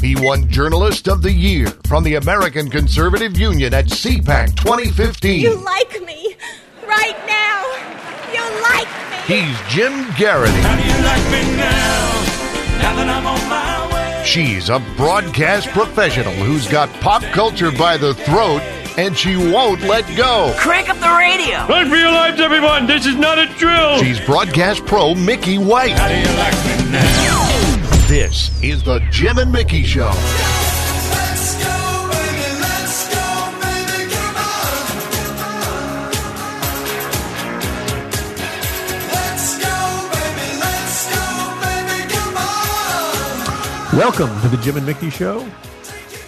He won Journalist of the Year from the American Conservative Union at CPAC 2015. You like me right now. You like me. He's Jim Garrity. How do you like me now? Now that I'm on my way. She's a broadcast professional who's got pop culture by the throat and she won't let go. Crank up the radio. Run for your lives, everyone. This is not a drill. She's broadcast pro Mickey White. How do you like me now? This is the Jim and Mickey Show. Welcome to the Jim and Mickey Show.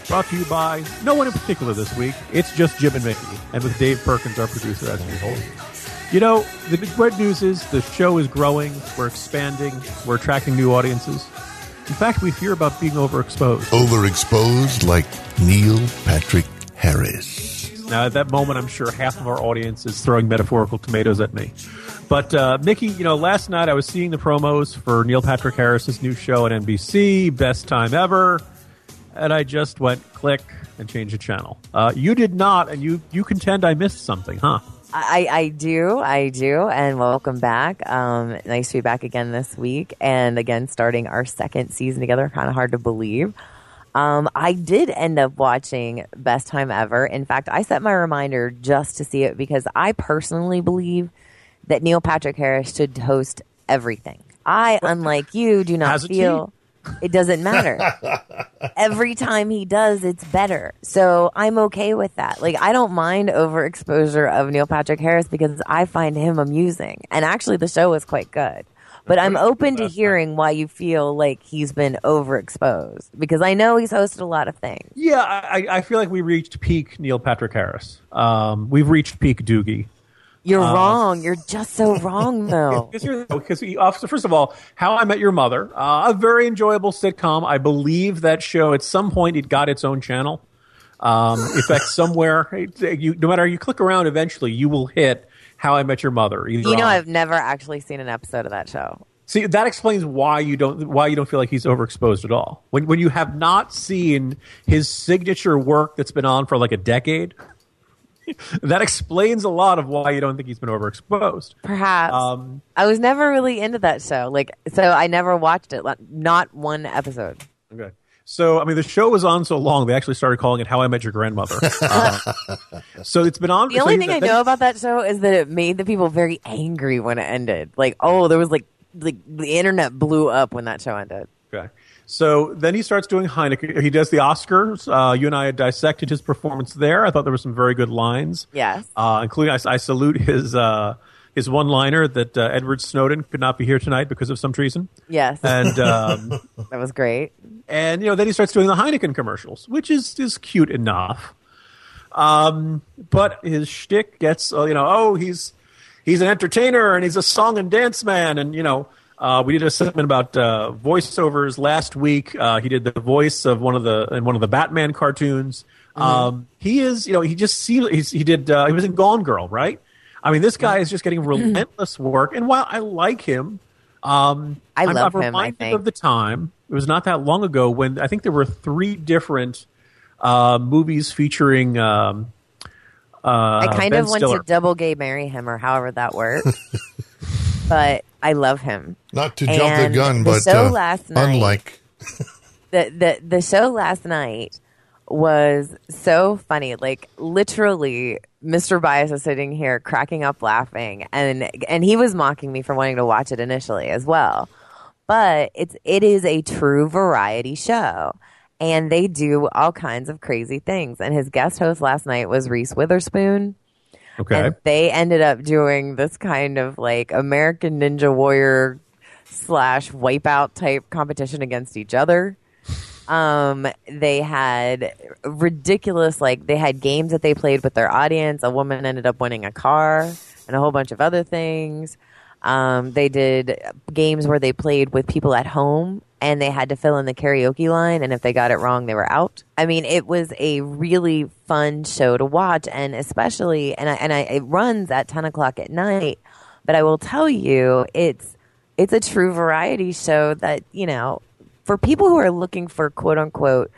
Brought to you by no one in particular this week. It's just Jim and Mickey, and with Dave Perkins, our producer, as usual. You know, the great news is the show is growing, we're expanding, we're attracting new audiences. In fact, we fear about being overexposed. Overexposed like Neil Patrick Harris. Now, at that moment, I'm sure half of our audience is throwing metaphorical tomatoes at me. But, uh, Mickey, you know, last night I was seeing the promos for Neil Patrick Harris's new show on NBC, Best Time Ever, and I just went click and changed the channel. Uh, you did not, and you, you contend I missed something, huh? I, I do, I do, and welcome back. Um, nice to be back again this week, and again starting our second season together. Kind of hard to believe. Um, I did end up watching Best Time Ever. In fact, I set my reminder just to see it because I personally believe that Neil Patrick Harris should host everything. I, unlike you, do not he? feel it doesn't matter. Every time he does, it's better. So I'm okay with that. Like, I don't mind overexposure of Neil Patrick Harris because I find him amusing. And actually, the show is quite good. But I'm open to hearing why you feel like he's been overexposed because I know he's hosted a lot of things. Yeah, I, I feel like we reached peak Neil Patrick Harris. Um, we've reached peak Doogie. You're wrong. You're just so wrong, though. Because, you're, because he, uh, so first of all, How I Met Your Mother, uh, a very enjoyable sitcom. I believe that show at some point it got its own channel. Um, in fact, somewhere, it- you, no matter how you click around, eventually you will hit How I Met Your Mother. You know, on- I've never actually seen an episode of that show. See, that explains why you don't why you don't feel like he's overexposed at all. When when you have not seen his signature work that's been on for like a decade, that explains a lot of why you don't think he's been overexposed. Perhaps. Um, I was never really into that show. Like, so I never watched it. Not one episode. Okay. So, I mean, the show was on so long, they actually started calling it How I Met Your Grandmother. Uh, so it's been on. The only thing I know about that show is that it made the people very angry when it ended. Like, oh, there was like, like the internet blew up when that show ended. Okay. So then he starts doing Heineken. He does the Oscars. Uh, you and I had dissected his performance there. I thought there were some very good lines. Yes. Uh, including, I, I salute his uh, his one liner that uh, Edward Snowden could not be here tonight because of some treason. Yes. And um, that was great. and you know then he starts doing the Heineken commercials, which is is cute enough. Um, but his shtick gets uh, you know oh he's he's an entertainer and he's a song and dance man and you know. Uh, we did a segment about uh, voiceovers last week. Uh, he did the voice of one of the in one of the Batman cartoons. Um, he is, you know, he just see he's, he did uh, he was in Gone Girl, right? I mean, this guy is just getting relentless work. And while I like him, um, I I'm- love I'm him, I think. of the time. It was not that long ago when I think there were three different uh, movies featuring. Um, uh, I kind Ben of want Stiller. to double gay marry him or however that works. but I love him. Not to jump the And gun, the but show uh, last night- unlike the the the show last night was so funny. Like literally, Mr. Bias is sitting here cracking up laughing, and and he was mocking me for wanting to watch it initially as well. But it's it is a true variety show, and they do all kinds of crazy things. And his guest host last night was Reese Witherspoon. Okay. And they ended up doing this kind of like American Ninja Warrior slash wipeout type competition against each other. Um, they had ridiculous, like, they had games that they played with their audience. A woman ended up winning a car and a whole bunch of other things. Um, they did games where they played with people at home and they had to fill in the karaoke line. And if they got it wrong, they were out. I mean, it was a really fun show to watch. And especially, and I, and I, it runs at 10 o'clock at night. But I will tell you, it's, it's a true variety show that, you know, for people who are looking for quote unquote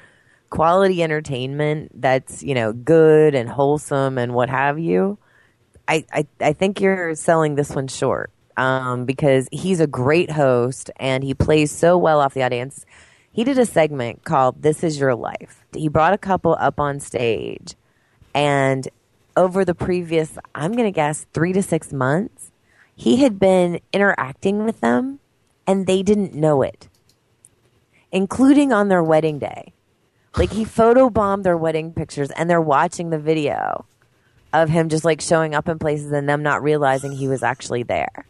quality entertainment that's you know good and wholesome and what have you, I I, I think you're selling this one short um, because he's a great host and he plays so well off the audience. He did a segment called "This Is Your Life." He brought a couple up on stage, and over the previous, I'm going to guess, three to six months, he had been interacting with them and they didn't know it, including on their wedding day. Like he photobombed their wedding pictures and they're watching the video of him just like showing up in places and them not realizing he was actually there.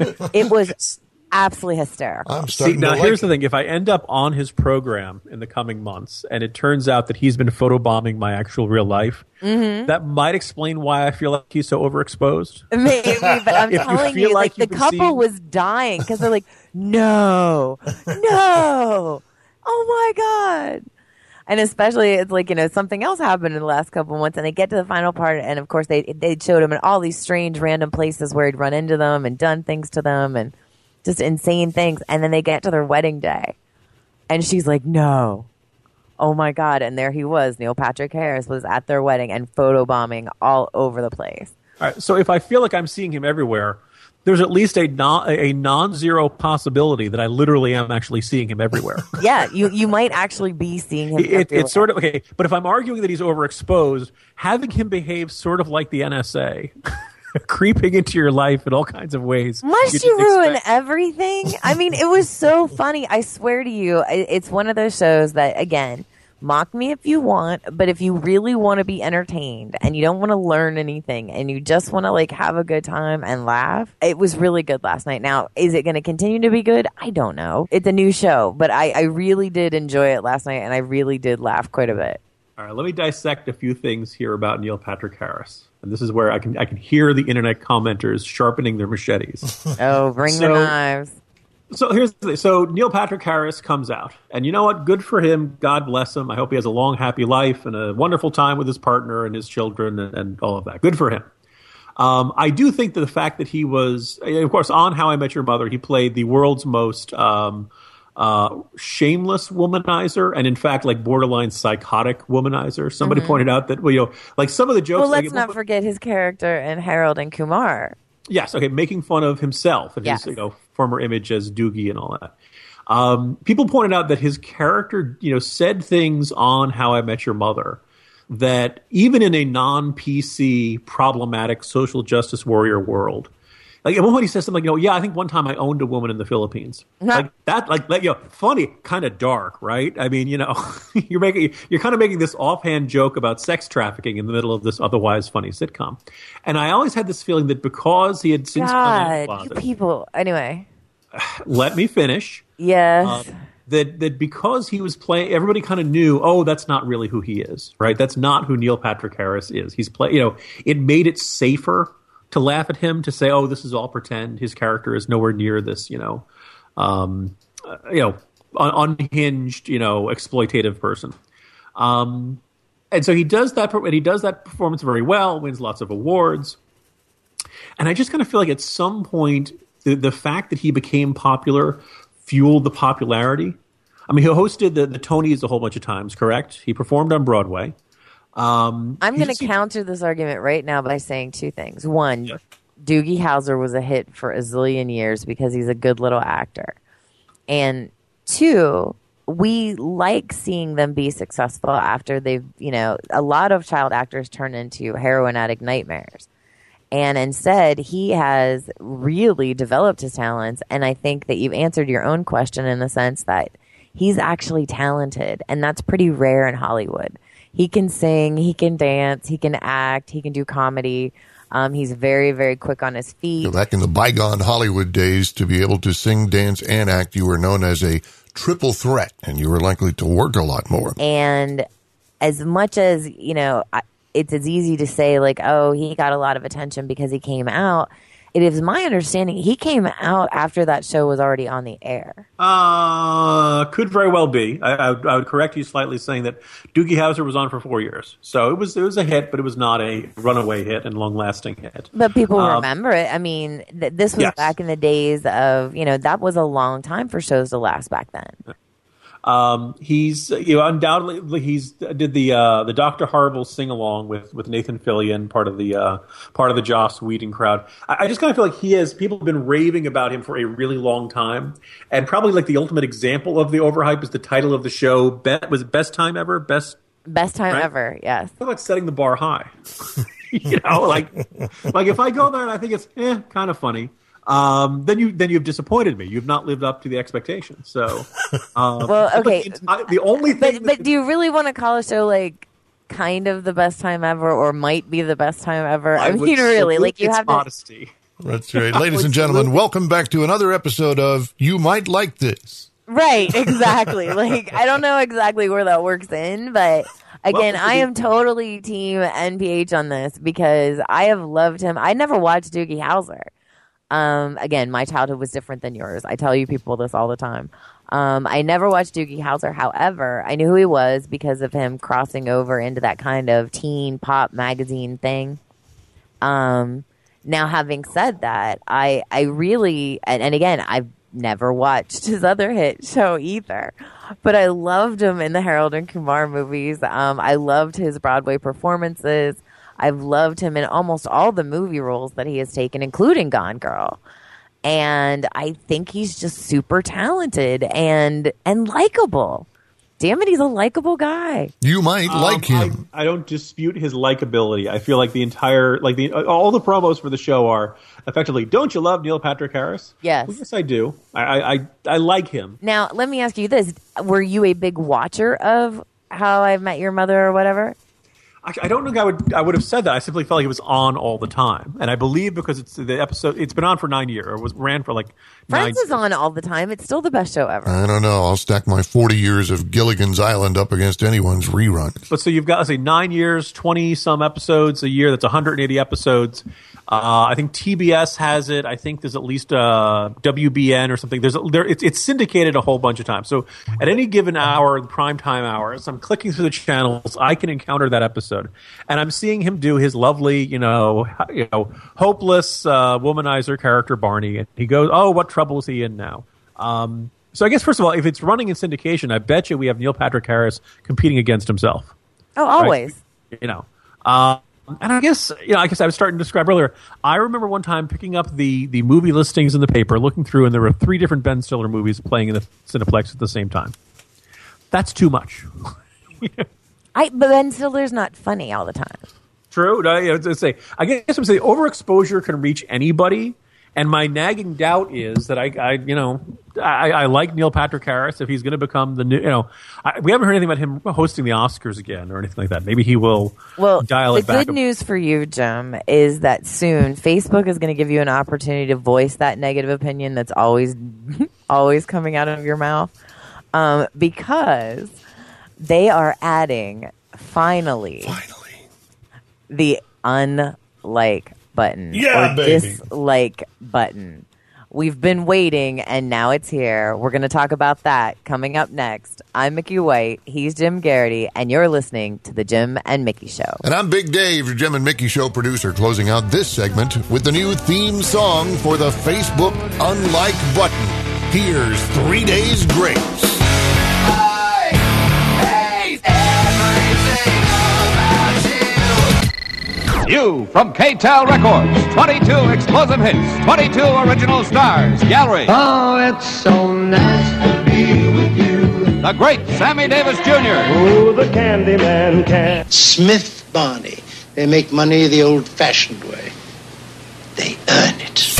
it was absolutely hysterical. I'm See, now to like here's the it. thing: if I end up on his program in the coming months, and it turns out that he's been photobombing my actual real life, Mm-hmm. that might explain why I feel like he's so overexposed. Maybe, but I'm If you telling feel you, like like, the couple seeing- was dying because they're like, no, no, oh my god. And especially, it's like you know something else happened in the last couple months, and they get to the final part, and of course they they showed him in all these strange, random places where he'd run into them and done things to them, and just insane things. And then they get to their wedding day, and she's like, "No, oh my god!" And there he was, Neil Patrick Harris was at their wedding and photobombing all over the place. All right, so if I feel like I'm seeing him everywhere, there's at least a non a non-zero possibility that I literally am actually seeing him everywhere. yeah, you you might actually be seeing him. It, it's sort of okay, but if I'm arguing that he's overexposed, having him behave sort of like the NSA, creeping into your life in all kinds of ways. Must you ruin expect- everything? I mean, it was so funny. I swear to you, it's one of those shows that, again, mock me if you want, but if you really want to be entertained and you don't want to learn anything and you just want to like have a good time and laugh, it was really good last night. Now, is it going to continue to be good? I don't know. It's a new show, but I, I really did enjoy it last night and I really did laugh quite a bit. All right, let me dissect a few things here about Neil Patrick Harris, and this is where I can I can hear the internet commenters sharpening their machetes. Oh, bring So- the knives. So here's the thing. So Neil Patrick Harris comes out, and you know what? Good for him. God bless him. I hope he has a long, happy life and a wonderful time with his partner and his children and, and all of that. Good for him. Um, I do think that the fact that he was, of course, on How I Met Your Mother, he played the world's most um, uh, shameless womanizer, and in fact, like borderline psychotic womanizer. Somebody pointed out that, well, you know, like some of the jokes. Mm-hmm. Well, let's not forget his character in Harold and Kumar. Yes, okay, making fun of himself and Yes. his you know former image as Doogie and all that. Um, people pointed out that his character, you know, said things on How I Met Your Mother that even in a non-PC problematic social justice warrior world, like at one point he says something like, you know, yeah, I think one time I owned a woman in the Philippines. like that, like, like you know, funny, kind of dark, right? I mean, you know, you're making, you're kind of making this offhand joke about sex trafficking in the middle of this otherwise funny sitcom. And I always had this feeling that because he had since come out God, you people. Anyway, let me finish yes. Um, that that because he was playing, everybody kind of knew. Oh, that's not really who he is, right? That's not who Neil Patrick Harris is. He's play, you know, it made it safer to laugh at him to say, "Oh, this is all pretend." His character is nowhere near this, you know, um, you know, un- unhinged, you know, exploitative person. Um, and so he does that, and he does that performance very well. Wins lots of awards. And I just kind of feel like at some point, the, the fact that he became popular fueled the popularity. I mean, he hosted the, the Tonys a whole bunch of times, correct? He performed on Broadway. Um, I'm going to counter this argument right now by saying two things. One, Doogie Howser was a hit for a zillion years because he's a good little actor. And two, we like seeing them be successful after they've, you know, a lot of child actors turn into heroin addict nightmares. And instead, he has really developed his talents. And I think that you've answered your own question in the sense that he's actually talented. And that's pretty rare in Hollywood. He can sing, he can dance, he can act, he can do comedy. Um, he's very, very quick on his feet. Back in the bygone Hollywood days, to be able to sing, dance, and act, you were known as a triple threat, and you were likely to work a lot more. And as much as, you know, it's as easy to say, like, oh, he got a lot of attention because he came out. It is my understanding he came out after that show was already on the air. Uh, could very well be. I, I, would, I would correct you slightly, saying that Doogie Howser was on for four years, so it was it was a hit, but it was not a runaway hit and long lasting hit. But people Um, remember it. I mean, th- this was Yes. back in the days of you know that was a long time for shows to last back then. Um, he's you know undoubtedly he's did the uh, the Doctor Horrible sing along with with Nathan Fillion, part of the uh, part of the Joss Whedon crowd. I, I just kind of feel like he has people have been raving about him for a really long time, and probably like the ultimate example of the overhype is the title of the show. Be- was it best time ever? Best Best time Right. ever. Yes. I feel like setting the bar high. you know, like like if I go there and I think it's eh, kind of funny, um, then you then you've disappointed me. You've not lived up to the expectations. So, um, Well, okay. The, enti- the only thing, But but do you really want to call a show like kind of the best time ever, or might be the best time ever? I, would mean, really, like you its have to. modesty. That's right. Ladies and gentlemen, welcome back to another episode of You Might Like This. Right, exactly. like I don't know exactly where that works in, but again, Well, I am totally team NPH on this because I have loved him. I never watched Doogie Howser. Um, again, my childhood was different than yours. I tell you people this all the time. Um, I never watched Doogie Howser. However, I knew who he was because of him crossing over into that kind of teen pop magazine thing. Um, now, having said that, I I really and, and again I've never watched his other hit show either, but I loved him in the Harold and Kumar movies. Um, I loved his Broadway performances. I've loved him in almost all the movie roles that he has taken, including Gone Girl. And I think he's just super talented and and likable. Damn it, he's a likable guy. You might like Um, him. I, I don't dispute his likability. I feel like the entire like the all the promos for the show are effectively. Don't you love Neil Patrick Harris? Yes. Well, yes, I do. I I, I, I like him. Now, let me ask you this: Were you a big watcher of How I Met Your Mother or whatever? Actually, I don't think I would. I would have said that. I simply felt like it was on all the time, and I believe because it's the episode. It's been on for nine years. Or was ran for like nine. Friends is on all the time. It's still the best show ever. I don't know. I'll stack my 40 years of Gilligan's Island up against anyone's rerun. But so you've got let's say nine years, twenty some episodes a year. That's 180 episodes. Uh, I think TBS has it. I think there's at least uh, WGN or something. There's a, there. It's, it's syndicated a whole bunch of times. So at any given hour, the prime time hours, I'm clicking through the channels. I can encounter that episode, and I'm seeing him do his lovely, you know, you know, hopeless uh, womanizer character Barney. And he goes, "Oh, what trouble is he in now?" Um, so I guess first of all, if it's running in syndication, I bet you we have Neil Patrick Harris competing against himself Oh, always. you know. Um, and I guess you know, I guess I was starting to describe earlier. I remember one time picking up the the movie listings in the paper, looking through, and there were three different Ben Stiller movies playing in the Cineplex at the same time. That's too much. I but Ben Stiller's not funny all the time. True. No, you know, say, I guess I'm saying overexposure can reach anybody. And my nagging doubt is that I, I you know, I, I like Neil Patrick Harris. If he's going to become the new, you know, I, we haven't heard anything about him hosting the Oscars again or anything like that. Maybe he will Well, dial the it back. good news for you, Jim, is that soon Facebook is going to give you an opportunity to voice that negative opinion that's always, always coming out of your mouth, um, because they are adding finally Finally. the unlike button Yeah, or baby. dislike button. We've been waiting and now it's here. We're going to talk about that coming up next. I'm Mickey White, he's Jim Garrity, and you're listening to the Jim and Mickey Show. And I'm Big Dave, your Jim and Mickey Show producer, closing out this segment with the new theme song for the Facebook Unlike button. Here's Three Days Grace. You from K-tel Records. 22 explosive hits, 22 original stars. Gallery. Oh, it's so nice to be with you. The great Sammy Davis Jr. Oh, the Candyman can. Smith Barney. They make money the old fashioned way. They earn it.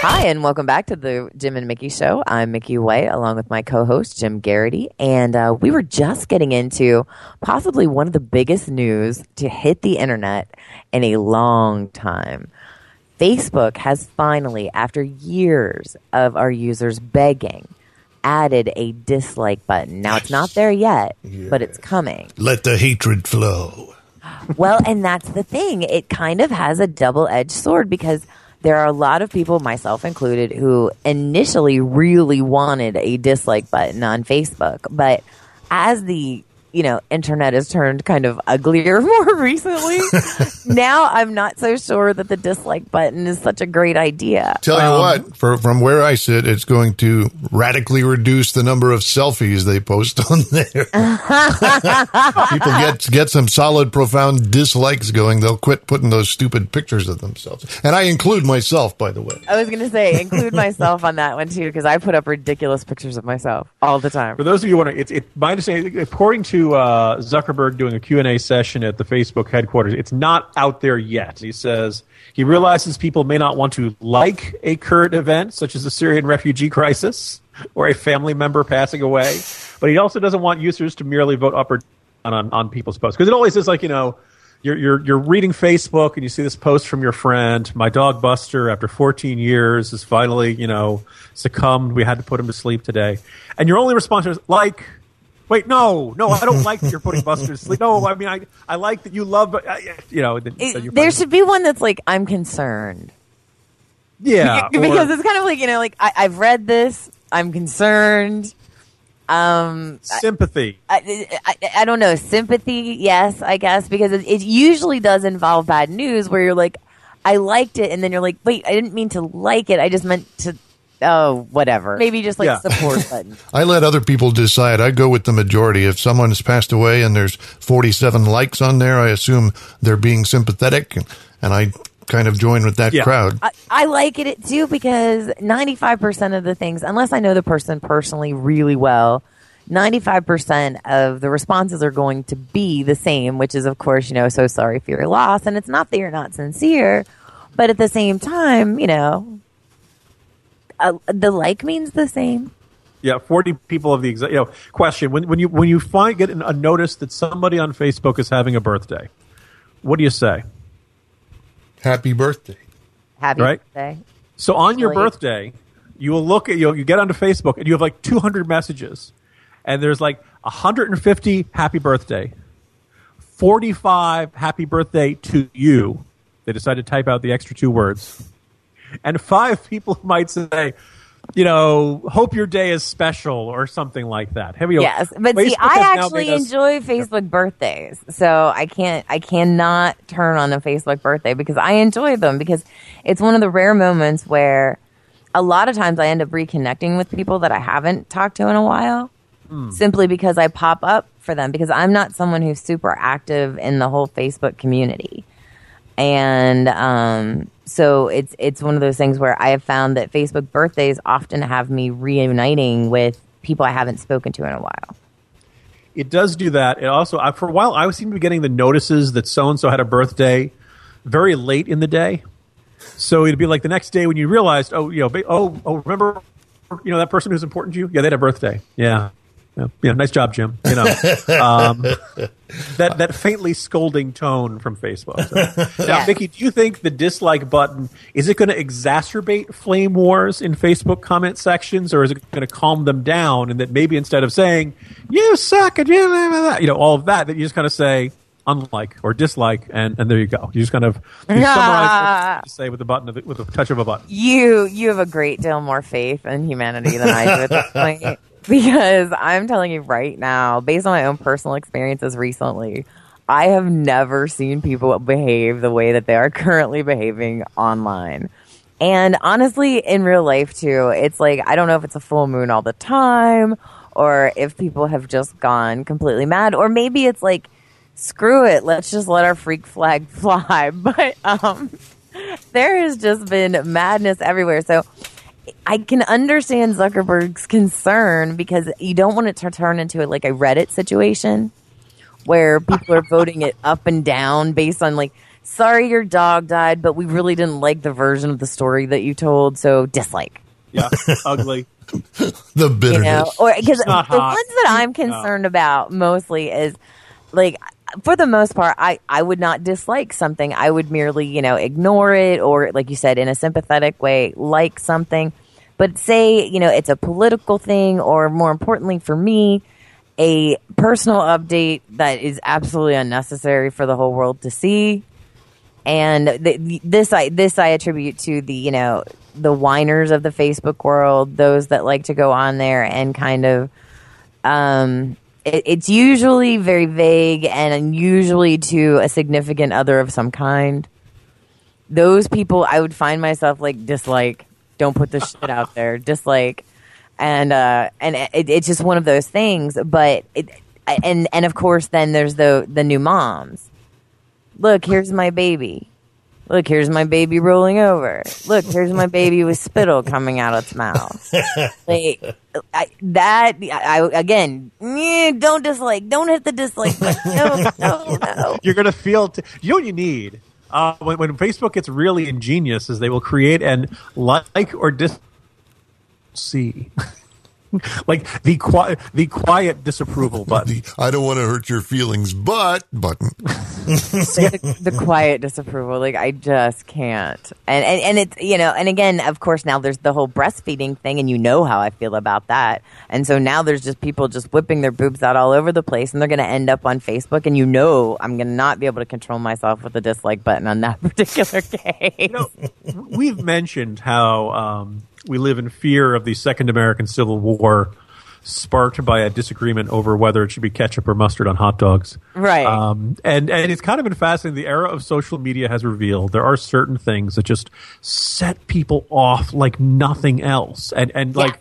Hi, and welcome back to the Jim and Mickey Show. I'm Mickey White, along with my co-host Jim Garrity, and uh, we were just getting into possibly one of the biggest news to hit the internet in a long time. Facebook has finally, after years of our users begging, added a dislike button. Now it's not there yet, but it's coming. Let the hatred flow. Well, and that's the thing. It kind of has a double edged sword because there are a lot of people, myself included, who initially really wanted a dislike button on Facebook, but as the you know internet has turned kind of uglier more recently, now I'm not so sure that the dislike button is such a great idea. Tell you Um, what, for, from where I sit, it's going to radically reduce the number of selfies they post on there. People get get some solid, profound dislikes going. They'll quit putting those stupid pictures of themselves, and I include myself, by the way. I was going to say include myself on that one too because I put up ridiculous pictures of myself all the time. For those of you who want to, it's it, my understanding, according to uh, Zuckerberg doing a Q&A session at the Facebook headquarters, it's not out there yet. He says he realizes people may not want to like a current event, such as the Syrian refugee crisis or a family member passing away, but he also doesn't want users to merely vote up or down on, on people's posts. Because it always is like, you know, you're, you're, you're reading Facebook and you see this post from your friend, my dog Buster, after 14 years, has finally, you know, succumbed. We had to put him to sleep today. And your only response is, like, wait, no, no, I don't like that you're putting Buster to sleep. No, I mean, I, I like that you love, uh, you know, then, It- then you're there should be one that's like I'm concerned. yeah, because or- it's kind of like you know like I, I've read this i'm concerned um sympathy. I, I, I don't know sympathy yes i guess because it, it usually does involve bad news where you're like i liked it and then you're like wait i didn't mean to like it i just meant to oh whatever maybe just like Yeah. support button I let other people decide. I go with the majority. If someone has passed away and there's 47 likes on there, I assume they're being sympathetic, and I kind of join with that crowd. I, I like it too because 95% of the things, unless I know the person personally really well, 95% of the responses are going to be the same, which is, of course, you know, so sorry for your loss. And it's not that you're not sincere, but at the same time, you know, uh, the like means the same. Yeah, forty people of the exact. You know, question: when when you when you find get a notice that somebody on Facebook is having a birthday, what do you say? Happy birthday! Happy Right. birthday. So on your Really? birthday, you will look at you. You get onto Facebook and you have like two hundred messages, and there's like hundred and fifty happy birthday, forty five happy birthday to you. They decide to type out the extra two words, and five people might say. You know, hope your day is special or something like that. Have you? Yes, but see, I actually us- enjoy Facebook birthdays, so I can't, I cannot turn on a Facebook birthday because I enjoy them because it's one of the rare moments where a lot of times I end up reconnecting with people that I haven't talked to in a while, Hmm. simply because I pop up for them because I'm not someone who's super active in the whole Facebook community, and um, so it's it's one of those things where I have found that Facebook birthdays often have me reuniting with people I haven't spoken to in a while. It does do that. It also, I, for a while, I was seem to be getting the notices that so and so had a birthday very late in the day. So it'd be like the next day when you realized, oh, you know, oh, oh, remember, you know, that person who's important to you? Yeah, they had a birthday. Yeah. Yeah, yeah nice job, Jim. You know, um, that that faintly scolding tone from Facebook. So. Now, Yeah. Mickey, do you think the dislike button is it going to exacerbate flame wars in Facebook comment sections, or is it going to calm them down? And that maybe instead of saying "you suck" and you blah, blah, blah," you know all of that, that you just kind of say unlike or dislike, and, and there you go. You just kind of you summarize what to say with the button of the, with a touch of a button. You you have a great deal more faith in humanity than I do at this point. Because I'm telling you right now, based on my own personal experiences recently, I have never seen people behave the way that they are currently behaving online. And honestly, in real life too, it's like I don't know if it's a full moon all the time or if people have just gone completely mad or maybe it's like screw it, let's just let our freak flag fly. But um there has just been madness everywhere. So I can understand Zuckerberg's concern because you don't want it to turn into a, like a Reddit situation where people are voting it up and down based on like, sorry your dog died, but we really didn't like the version of the story that you told, so dislike. Yeah, ugly. The You bitterness. know, or because It's the hot. ones that I'm concerned about mostly is like for the most part, I, I would not dislike something. I would merely, you know, ignore it or, like you said, in a sympathetic way, like something. But say, you know, it's a political thing or more importantly for me, a personal update that is absolutely unnecessary for the whole world to see. and this I this I attribute to the you know the whiners of the Facebook world, those that like to go on there and kind of um it, it's usually very vague and usually to a significant other of some kind. Those people I would find myself like dislike. Don't put this shit out there. Dislike. And uh and it, it's just one of those things, but it and and of course then there's the the new moms. Look, here's my baby. Look, here's my baby rolling over. Look, here's my baby with spittle coming out of its mouth. Like I, that, I again, eh, don't dislike, don't hit the dislike button. No, no, no. You're gonna feel. T- you know what you need uh, when, when Facebook gets really ingenious is they will create an like or dis see. like the quiet, the quiet disapproval button. I don't want to hurt your feelings, but button. the, the quiet disapproval. Like I just can't. And, and and it's you know, and again, of course, now there's the whole breastfeeding thing, and you know how I feel about that. And so now there's just people just whipping their boobs out all over the place, and they're going to end up on Facebook, and you know, I'm going to not be able to control myself with the dislike button on that particular case. You know, we've mentioned how um, we live in fear of the Second American Civil War, sparked by a disagreement over whether it should be ketchup or mustard on hot dogs. Right. Um, and and it's kind of been fascinating. The era of social media has revealed there are certain things that just set people off like nothing else. And and like,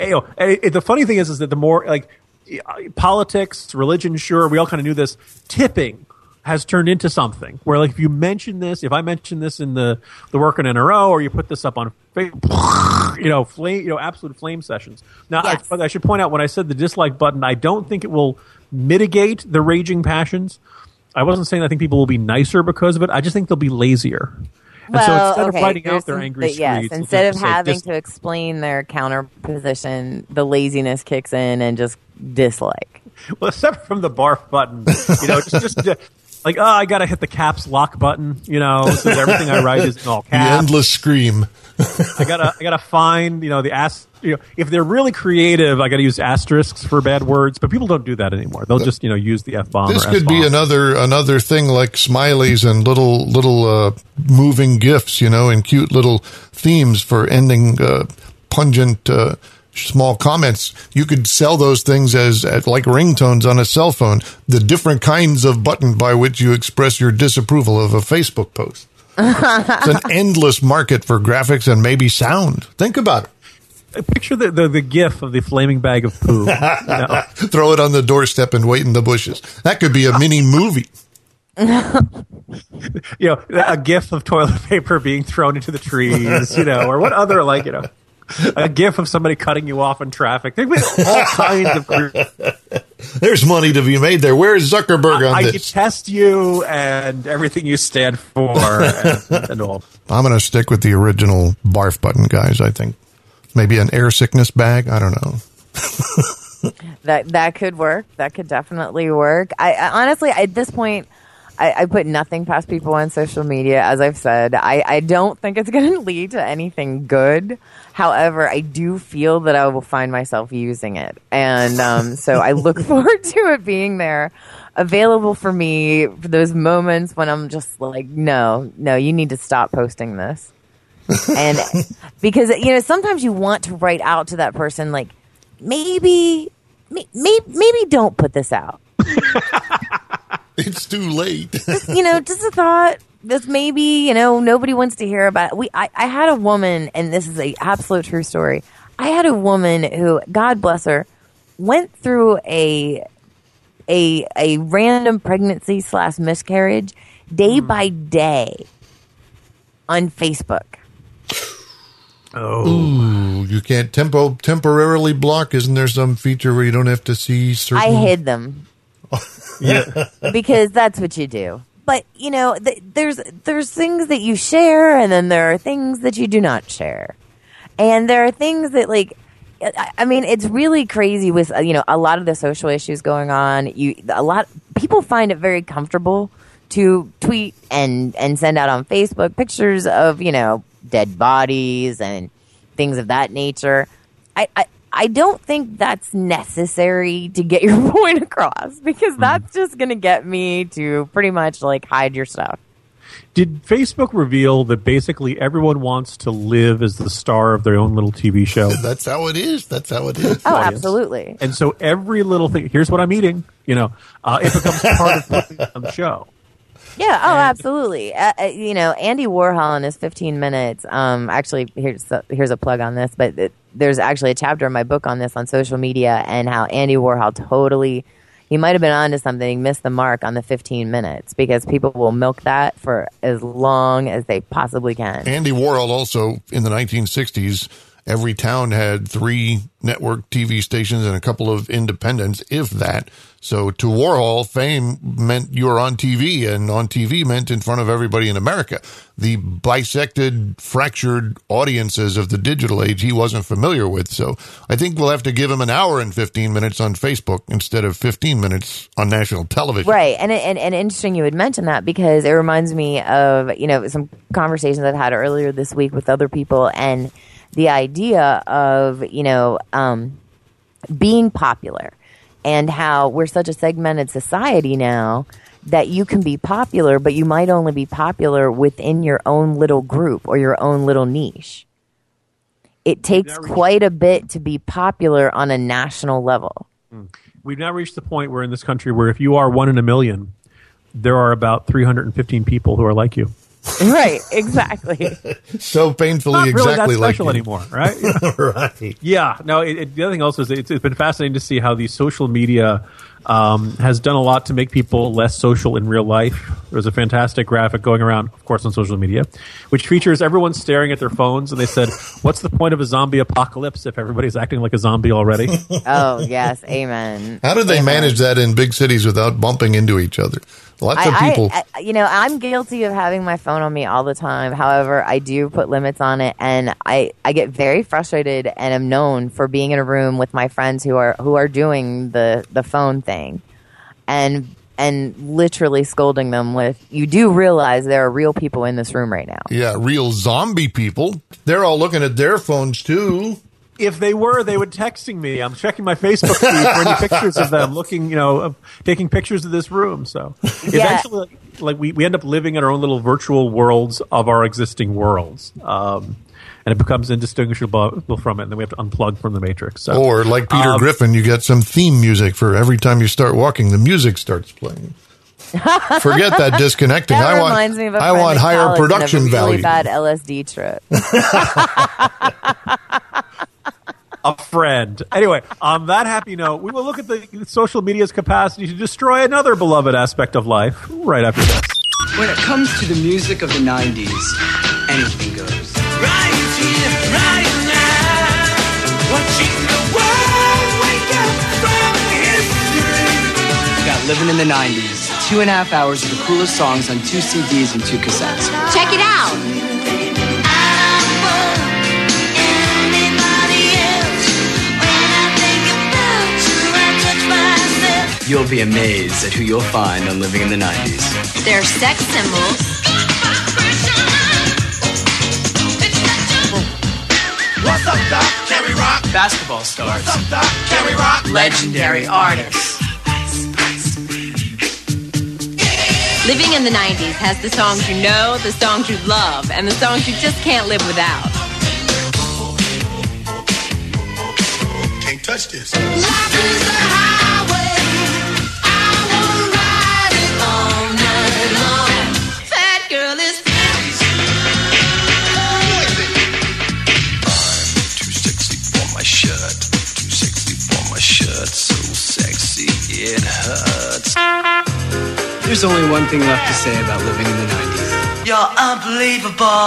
you know, and the funny thing is, is that the more like eh, politics, religion, sure, we all kind of knew this. Tipping has turned into something where, like, if you mention this, if I mention this in the the work on NRO, or you put this up on Facebook, you know, flame, you know, absolute flame sessions. Now, I, I should point out when I said the dislike button, I don't think it will mitigate the raging passions. I wasn't saying I think people will be nicer because of it. I just think they'll be lazier. And so Well, instead okay, of writing out their angry yes, instead of having dis- to explain their counter position, the laziness kicks in and just dislike. Well, except from the barf button, you know, just just like oh, I gotta hit the caps lock button, you know, so everything I write is in all The caps. endless scream. I gotta I gotta find you know the ast you know if they're really creative, I gotta use asterisks for bad words, but people don't do that anymore. They'll just you know use the f bomb. This could be S-bomb. another another thing like smileys and little little uh, moving gifs, you know, and cute little themes for ending uh, pungent uh, small comments. You could sell those things as, as like ringtones on a cell phone. The different kinds of button by which you express your disapproval of a Facebook post. It's an endless market for graphics and maybe sound. Think about it. Picture the, the the gif of the flaming bag of poo. you know? Throw it on the doorstep and wait in the bushes. That could be a mini movie. you know, a gif of toilet paper being thrown into the trees, you know, or what other like, you know, a gif of somebody cutting you off in traffic. There'd be all kinds of. cre- There's money to be made there. Where's Zuckerberg on this? I this? detest you and everything you stand for and, and all. I'm going to stick with the original barf button, guys. I think maybe an air sickness bag. I don't know. That that could work. That could definitely work. I, I honestly, at this point, I, I put nothing past people on social media. As I've said, I, I don't think it's going to lead to anything good. However, I do feel that I will find myself using it, and um, so I look forward to it being there, available for me for those moments when I'm just like, no, no, you need to stop posting this. and because you know sometimes you want to write out to that person like maybe maybe maybe don't put this out It's too late. you know just a thought this maybe you know nobody wants to hear about it we I, I had a woman and this is a absolute true story i had a woman who god bless her went through a a a random pregnancy slash miscarriage day hmm. by day on facebook Oh, Ooh, you can't tempo temporarily block. Isn't there some feature where you don't have to see certain? i hid them yeah. because that's what you do. But you know, th- there's there's things that you share, and then there are things that you do not share, and there are things that like. I mean, it's really crazy with uh, you know a lot of the social issues going on. You a lot people find it very comfortable to tweet and and send out on Facebook pictures of you know dead bodies and things of that nature. I, I I don't think that's necessary to get your point across because that's just going to get me to pretty much like hide your stuff. Did Facebook reveal that basically everyone wants to live as the star of their own little TV show? That's how it is. That's how it is. Oh, audience. absolutely. And so every little thing, here's what I'm eating, you know, uh, it becomes part of putting on the show. Yeah. Oh, absolutely. Uh, uh, you know, Andy Warhol in his 15 minutes. Um, actually, here's here's a plug on this, but it, there's actually a chapter in my book on this on social media and how Andy Warhol totally. He might have been onto something, missed the mark on the 15 minutes because people will milk that for as long as they possibly can. Andy Warhol also in the 1960s, every town had three network TV stations and a couple of independents, if that. So to Warhol, fame meant you were on TV, and on TV meant in front of everybody in America. The bisected, fractured audiences of the digital age he wasn't familiar with. So I think we'll have to give him an hour and 15 minutes on Facebook instead of 15 minutes on national television. Right, and, and and interesting you would mention that because it reminds me of you know some conversations I've had earlier this week with other people, and the idea of you know um, being popular and how we're such a segmented society now that you can be popular, but you might only be popular within your own little group or your own little niche. It takes quite a bit to be popular on a national level. We've now reached the point where in this country where if you are one in a million, there are about 315 people who are like you. right, exactly. So painfully Not really exactly that like special you. anymore, right? right. Yeah. No. It, it, the other thing also is it's, it's been fascinating to see how the social media um, has done a lot to make people less social in real life. There's a fantastic graphic going around, of course, on social media, which features everyone staring at their phones, and they said, "What's the point of a zombie apocalypse if everybody's acting like a zombie already?" oh yes, amen. How did they manage that in big cities without bumping into each other? Lots of I- people. I, you know, I'm guilty of having my phone on me all the time. However, I do put limits on it, and I, I get very frustrated, and am known for being in a room with my friends who are who are doing the the phone thing, and and literally scolding them with, "You do realize there are real people in this room right now." yeah, real zombie people. They're all looking at their phones too. If they were, they would texting me. I'm checking my Facebook feed for any pictures of them looking, you know, of taking pictures of this room. So eventually, like, like we, we end up living in our own little virtual worlds of our existing worlds. Um, and it becomes indistinguishable from it, and then we have to unplug from the matrix. So, Or like Peter um, Griffin, you get some theme music for every time you start walking, the music starts playing. Forget that disconnecting. That I want reminds me of a I want higher production a really bad LSD trip. a friend. Anyway, on that happy note, we will look at the social media's capacity to destroy another beloved aspect of life right after this. When it comes to the music of the 90s, anything goes. Right here, right now. Watching the world wake up from history. We got Living in the 90s, two and a half hours of the coolest songs on two CDs and two cassettes. Check it out. You'll be amazed at who you'll find on Living in the 90s. They're sex symbols. What's up, Doc? Can we rock? Basketball stars, What's up, Doc? Can we rock? legendary artists. Living in the 90s has the songs you know, the songs you love, and the songs you just can't live without. Can't touch this. Fat There's only one thing left to say about living in the 90s. You're unbelievable.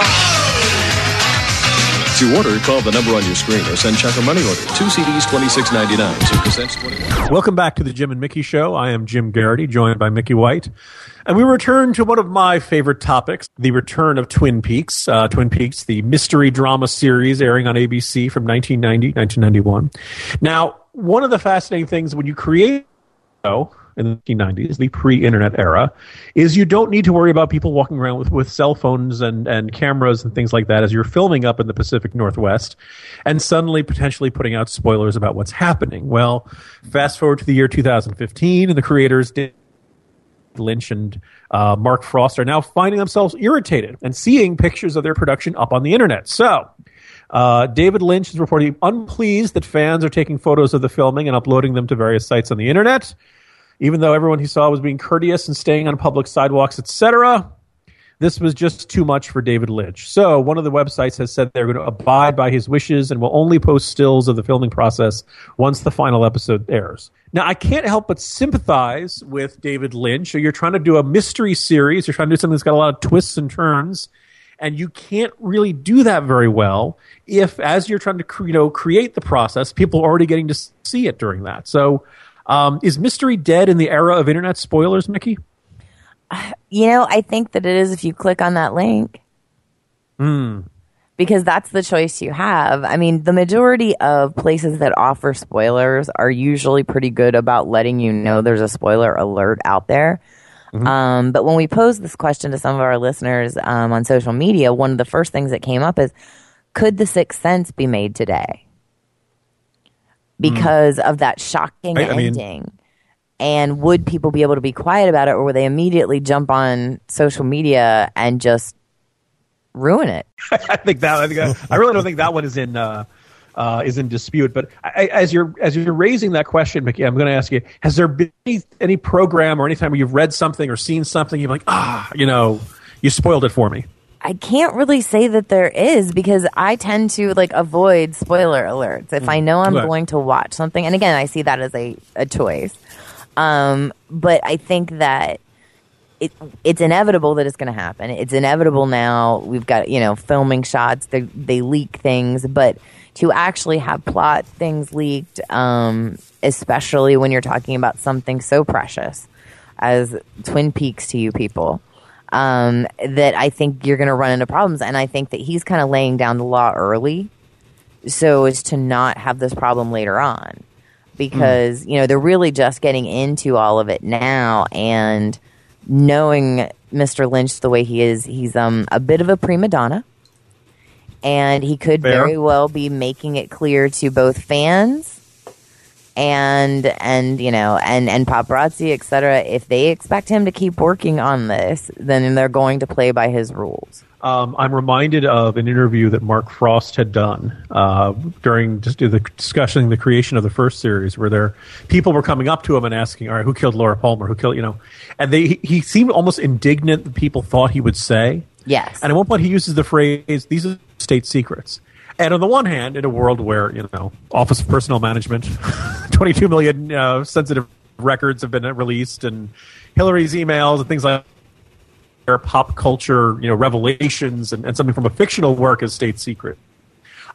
To order, call the number on your screen or send check or money order. Two CDs, twenty six ninety nine. Two cassettes, twenty one. Welcome back to the Jim and Mickey Show. I am Jim Garrity, joined by Mickey White. And we return to one of my favorite topics the return of Twin Peaks. Uh, Twin Peaks, the mystery drama series airing on ABC from 1990, 1991. Now, one of the fascinating things when you create a show in the 1990s, the pre-internet era, is you don't need to worry about people walking around with, with cell phones and, and cameras and things like that as you're filming up in the Pacific Northwest and suddenly potentially putting out spoilers about what's happening. Well, fast forward to the year 2015 and the creators David Lynch and uh, Mark Frost are now finding themselves irritated and seeing pictures of their production up on the internet. So, uh, David Lynch is reporting unpleased that fans are taking photos of the filming and uploading them to various sites on the internet. Even though everyone he saw was being courteous and staying on public sidewalks, etc., this was just too much for David Lynch. So, one of the websites has said they're going to abide by his wishes and will only post stills of the filming process once the final episode airs. Now, I can't help but sympathize with David Lynch. So you're trying to do a mystery series, you're trying to do something that's got a lot of twists and turns, and you can't really do that very well if, as you're trying to you know, create the process, people are already getting to see it during that. So, um, is mystery dead in the era of internet spoilers, Mickey? You know, I think that it is if you click on that link. Hmm. Because that's the choice you have. I mean, the majority of places that offer spoilers are usually pretty good about letting you know there's a spoiler alert out there. Mm-hmm. Um, but when we posed this question to some of our listeners um, on social media, one of the first things that came up is could The Sixth Sense be made today? Because of that shocking I- I mean- ending. and would people be able to be quiet about it, or would they immediately jump on social media and just ruin it? I think that I, think that- I really don't think that one is in uh, uh, is in dispute. But I, as you're as you're raising that question, Mickey, I'm going to ask you: Has there been any, any program or any time where you've read something or seen something, you're like, ah, you know, you spoiled it for me? I can't really say that there is because I tend to like avoid spoiler alerts. If I know I'm Okay. going to watch something, and again, I see that as a, a choice. Um, but I think that it it's inevitable that it's going to happen. It's inevitable now. We've got you know filming shots. They they leak things, but to actually have plot things leaked, um, especially when you're talking about something so precious as Twin Peaks to you people, um, that I think you're going to run into problems. And I think that he's kind of laying down the law early so as to not have this problem later on because you know they're really just getting into all of it now and knowing Mr. Lynch the way he is he's um a bit of a prima donna and he could Fair. very well be making it clear to both fans and and you know and and paparazzi etc if they expect him to keep working on this then they're going to play by his rules Um, I'm reminded of an interview that Mark Frost had done uh, during just the discussing the creation of the first series, where there people were coming up to him and asking, "All right, who killed Laura Palmer? Who killed you know?" And they he, he seemed almost indignant that people thought he would say. Yes. And at one point, he uses the phrase, "These are state secrets." And on the one hand, in a world where you know Office of Personnel Management, 22 million uh, sensitive records have been released, and Hillary's emails and things like their pop culture, you know, revelations and, and something from a fictional work is state secret.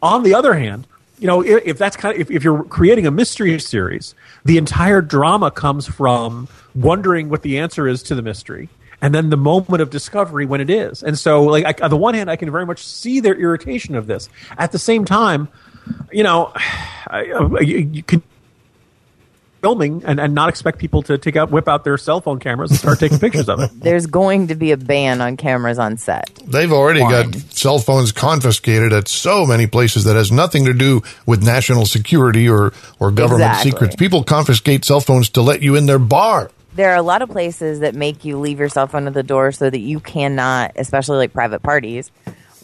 On the other hand, you know, if, if that's kind of if, if you're creating a mystery series, the entire drama comes from wondering what the answer is to the mystery, and then the moment of discovery when it is. And so, like, I, on the one hand, I can very much see their irritation of this. At the same time, you know, I, I- you, you can filming and, and not expect people to take out whip out their cell phone cameras and start taking pictures of it. there's going to be a ban on cameras on set They've already got cell phones confiscated at so many places that has nothing to do with national security or, or government Exactly. secrets. People confiscate cell phones to let you in their bar. There are a lot of places that make you leave your cell phone at the door so that you cannot, especially like private parties,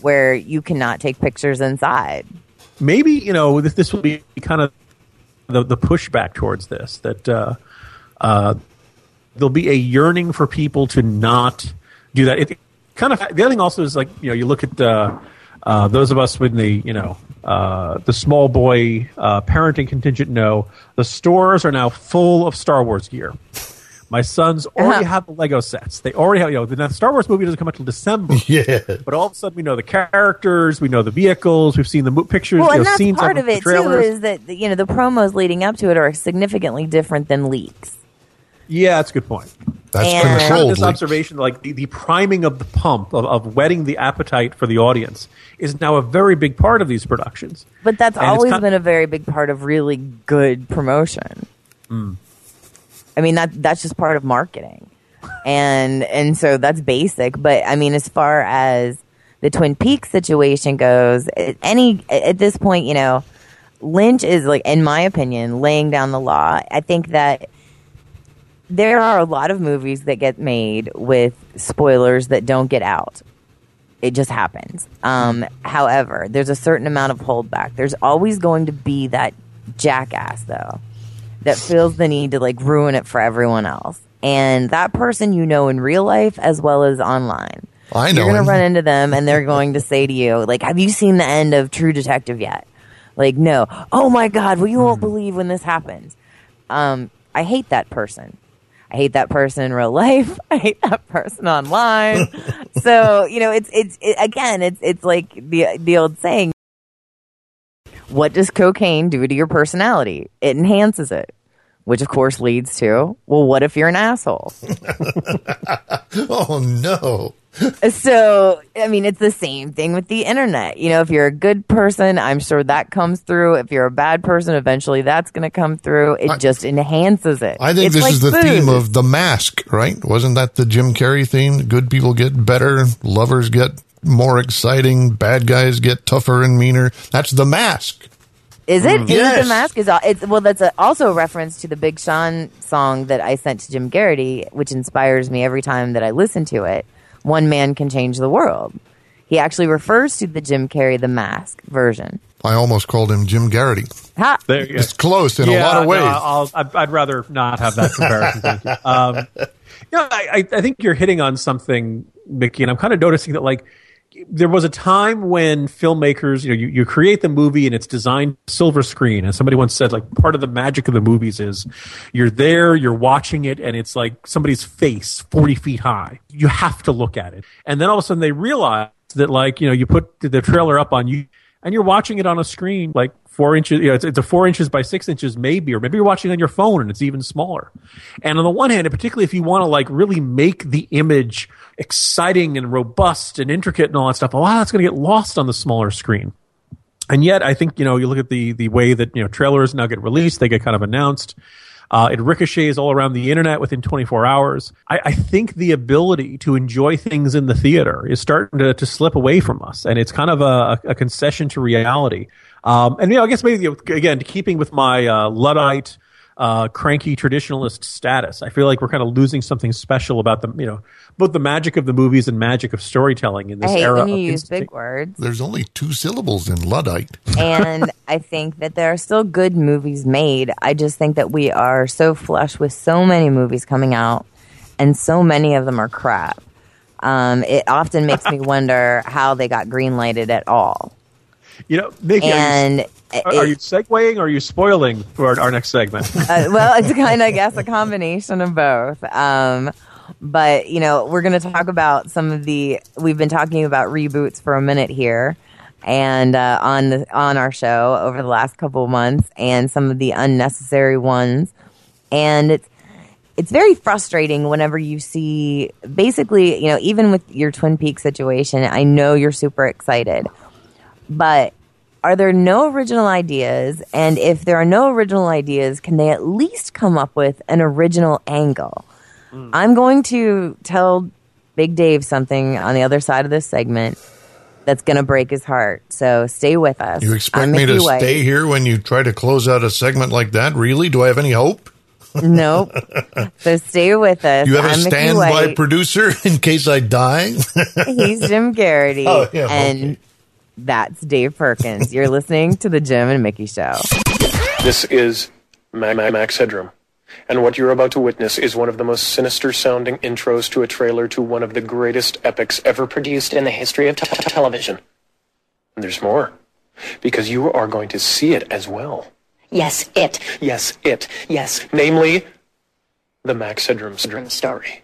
where you cannot take pictures inside. maybe you know this, this will be kind of the, the pushback towards this that uh, uh, there'll be a yearning for people to not do that. It kind of the other thing also is like you know you look at uh, uh, those of us with the you know uh, the small boy uh, parenting contingent know the stores are now full of Star Wars gear. My sons already have the Lego sets. They already have, you know, the Star Wars movie doesn't come out until December. Yeah. But all of a sudden, we know the characters, we know the vehicles, we've seen the mo- pictures, Well, you and know, that's scenes part of of the it too. Is that you know the promos leading up to it are significantly different than leaks. Yeah, that's a good point. That's And- Kind of controlled. this leaks. observation, like the, the priming of the pump of, of whetting the appetite for the audience, is now a very big part of these productions. But that's And always kind- been a very big part of really good promotion. Mm. I mean that that's just part of marketing, and and so that's basic. But I mean, as far as the Twin Peaks situation goes, any at this point, you know, Lynch is like, in my opinion, laying down the law. I think that there are a lot of movies that get made with spoilers that don't get out. It just happens. Um, however, there's a certain amount of holdback. There's always going to be that jackass, though, that feels the need to like ruin it for everyone else. And that person you know in real life as well as online. I know You're going to run into them and they're going to say to you, like, have you seen the end of True Detective yet? Like, no. Oh my God, well, you won't believe when this happens. Um, I hate that person. I hate that person in real life. I hate that person online. so, you know, it's, it's, it, again, it's, it's like the, the old saying, what does cocaine do to your personality? It enhances it. Which of course leads to, well, what if you're an asshole? oh no. so i mean it's the same thing with the internet you know if you're a good person i'm sure that comes through if you're a bad person eventually that's going to come through it just enhances it I think It's this like is the food. theme of The Mask, right? Wasn't that the Jim Carrey theme? Good people get better, lovers get more exciting, bad guys get tougher and meaner. That's The Mask. is it? Is it Yes. the mask is al- it's well that's a, also a reference to the big sean song that i sent to jim garrity which inspires me every time that i listen to it one man can change the world he actually refers to the jim carrey the mask version I almost called him Jim Garrity. ha There you go. It's close in a lot of no, ways. I'll, I'd, I'd rather not have that comparison. Thank you. Um, you know, I, I I think you're hitting on something, Mickey, and I'm kind of noticing that like there was a time when filmmakers, you know, you, you create the movie and it's designed silver screen, and somebody once said like part of the magic of the movies is you're there, you're watching it, and it's like somebody's face 40 feet high. You have to look at it, and then all of a sudden they realize that like you know you put the trailer up on you and you're watching it on a screen like four inches you know it's, it's a four inches by six inches maybe or maybe you're watching on your phone and it's even smaller and on the one hand and particularly if you want to like really make the image exciting and robust and intricate and all that stuff a lot of that's going to get lost on the smaller screen and yet I think you know you look at the the way that you know trailers now get released, they get kind of announced. Uh, it ricochets all around the internet within 24 hours. I, I think the ability to enjoy things in the theater is starting to, to slip away from us, and it's kind of a, a concession to reality. Um, and you know, I guess maybe again, keeping with my uh, luddite, uh, cranky traditionalist status, I feel like we're kind of losing something special about the you know both the magic of the movies and magic of storytelling in i this hate era. when you of use instant- big words There's only two syllables in Luddite. and I think that there are still good movies made. I just think that we are so flush with so many movies coming out, and so many of them are crap. Um, it often makes me wonder how they got greenlighted at all. You know, Mickey, And are you, are, you segueing or are you spoiling for our, our next segment? uh, well, it's kind of, I guess, a combination of both. Um, but you know, we're going to talk about some of the. We've been talking about reboots for a minute here, and uh, on the on our show over the last couple of months, and some of the unnecessary ones, and it's it's very frustrating whenever you see basically, you know, even with your Twin Peaks situation. I know you're super excited, but are there no original ideas? And if there are no original ideas, can they at least come up with an original angle? Hmm. I'm going to tell Big Dave something on the other side of this segment that's going to break his heart. So stay with us. You expect I'm me to White. stay here when you try to close out a segment like that? Really? Do I have any hope? Nope. so stay with us. You have a I'm Mickey standby producer in case I die? He's Jim Garrity. Oh, yeah, and that's Dave Perkins. You're listening to the Jim and Mickey Show. This is Ma- Ma- Max Headroom. And what you're about to witness is one of the most sinister sounding intros to a trailer to one of the greatest epics ever produced in the history of t- t- television. And there's more. Because you are going to see it as well. Yes, it. Yes, it. Yes. Namely, the Max Headroom story.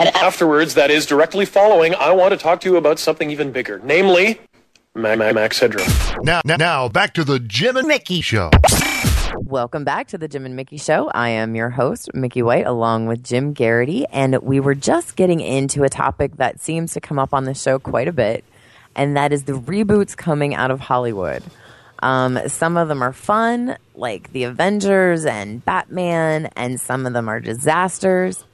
And afterwards, that is directly following, I want to talk to you about something even bigger. Namely, Ma- Ma- Max Headroom. Now, now, now, back to the Jim and Mickey show. Welcome back to the Jim and Mickey Show. I am your host, Mickey White, along with Jim Garrity, and we were just getting into a topic that seems to come up on the show quite a bit, and that is the reboots coming out of Hollywood. Um, some of them are fun, like the Avengers and Batman, and some of them are disasters,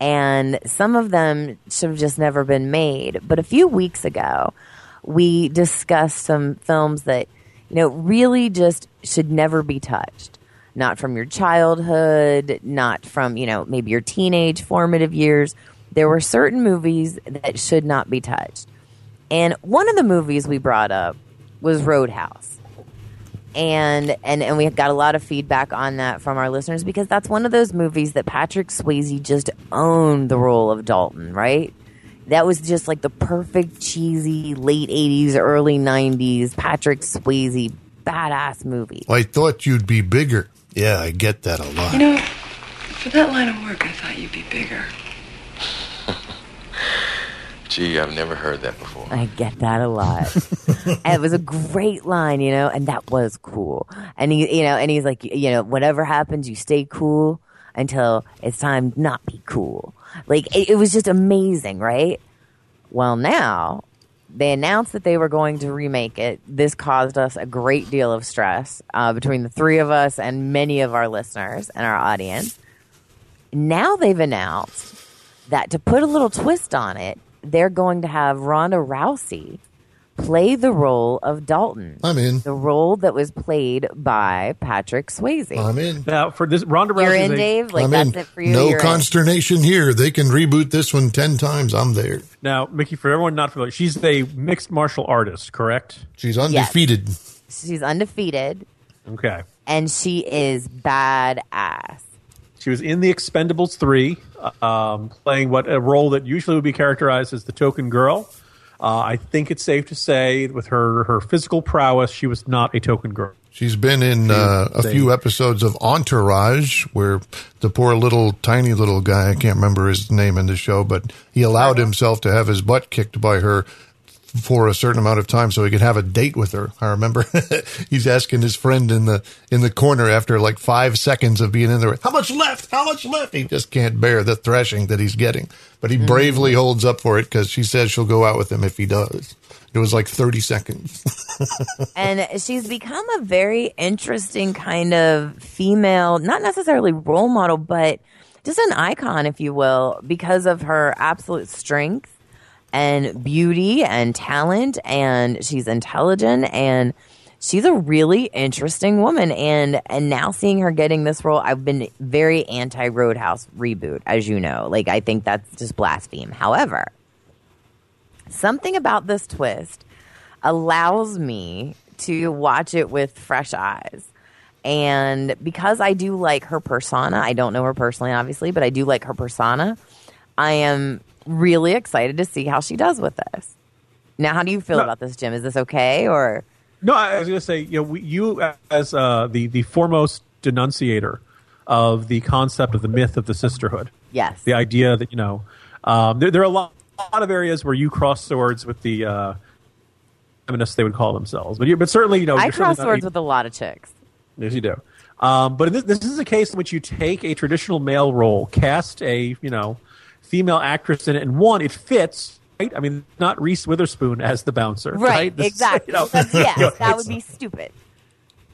and some of them should have just never been made. But a few weeks ago, we discussed some films that you know really just should never be touched. not from your childhood, not from, you know, maybe your teenage formative years. There were certain movies that should not be touched. And one of the movies we brought up was Roadhouse. And, and and we got a lot of feedback on that from our listeners because that's one of those movies that Patrick Swayze just owned the role of Dalton, right? That was just like the perfect cheesy late 80s, early 90s Patrick Swayze badass movie. I thought you'd be bigger. Yeah, I get that a lot. You know, for that line of work, I thought you'd be bigger. Gee, I've never heard that before. I get that a lot. and it was a great line, you know, and that was cool. And he, you know, and he's like, you know, whatever happens, you stay cool until it's time to not be cool. Like it, it was just amazing, right? Well, now they announced that they were going to remake it. This caused us a great deal of stress uh, between the three of us and many of our listeners and our audience. Now they've announced that to put a little twist on it, they're going to have Ronda Rousey play the role of Dalton. I'm in. The role that was played by Patrick Swayze. I'm in. Now, for this, Ronda Rousey. You're Rousey. in, Dave? Like, I'm that's in. it for you? No You're in. consternation here. They can reboot this one 10 times. I'm there. Now, Mickey, for everyone not familiar, she's a mixed martial artist, correct? She's undefeated. She's undefeated, Okay. and she is badass. She was in The Expendables 3, uh, um, playing what a role that usually would be characterized as the token girl. Uh, I think it's safe to say, with her, her physical prowess, she was not a token girl. She's been in uh, a few episodes of Entourage where the poor little tiny little guy, I can't remember his name in the show, but he allowed himself to have his butt kicked by her for a certain amount of time so he could have a date with her. I remember he's asking his friend in the in the corner after like 5 seconds of being in there, how much left? How much left? He just can't bear the thrashing that he's getting. But he mm-hmm. bravely holds up for it cuz she says she'll go out with him if he does. It was like 30 seconds. and she's become a very interesting kind of female, not necessarily role model, but just an icon, if you will, because of her absolute strength and beauty and talent. And she's intelligent and she's a really interesting woman. And, and now seeing her getting this role, I've been very anti Roadhouse reboot, as you know. Like, I think that's just blaspheme. However, something about this twist allows me to watch it with fresh eyes. And because I do like her persona, I don't know her personally, obviously, but I do like her persona. I am really excited to see how she does with this. Now, how do you feel No. about this, Jim? Is this okay or? No, I was going to say, you know, we, you as uh, the the foremost denunciator of the concept of the myth of the sisterhood. Yes. The idea that you know, um, there, there are a lot, a lot of areas where you cross swords with the uh, feminists they would call themselves, but you, but certainly you know, I cross swords with a lot of chicks. Yes, you do. Um, but this, this is a case in which you take a traditional male role, cast a you know female actress in it, and one, it fits. Right? I mean, not Reese Witherspoon as the bouncer, Right, right? This exactly. you know, yes, that would be stupid.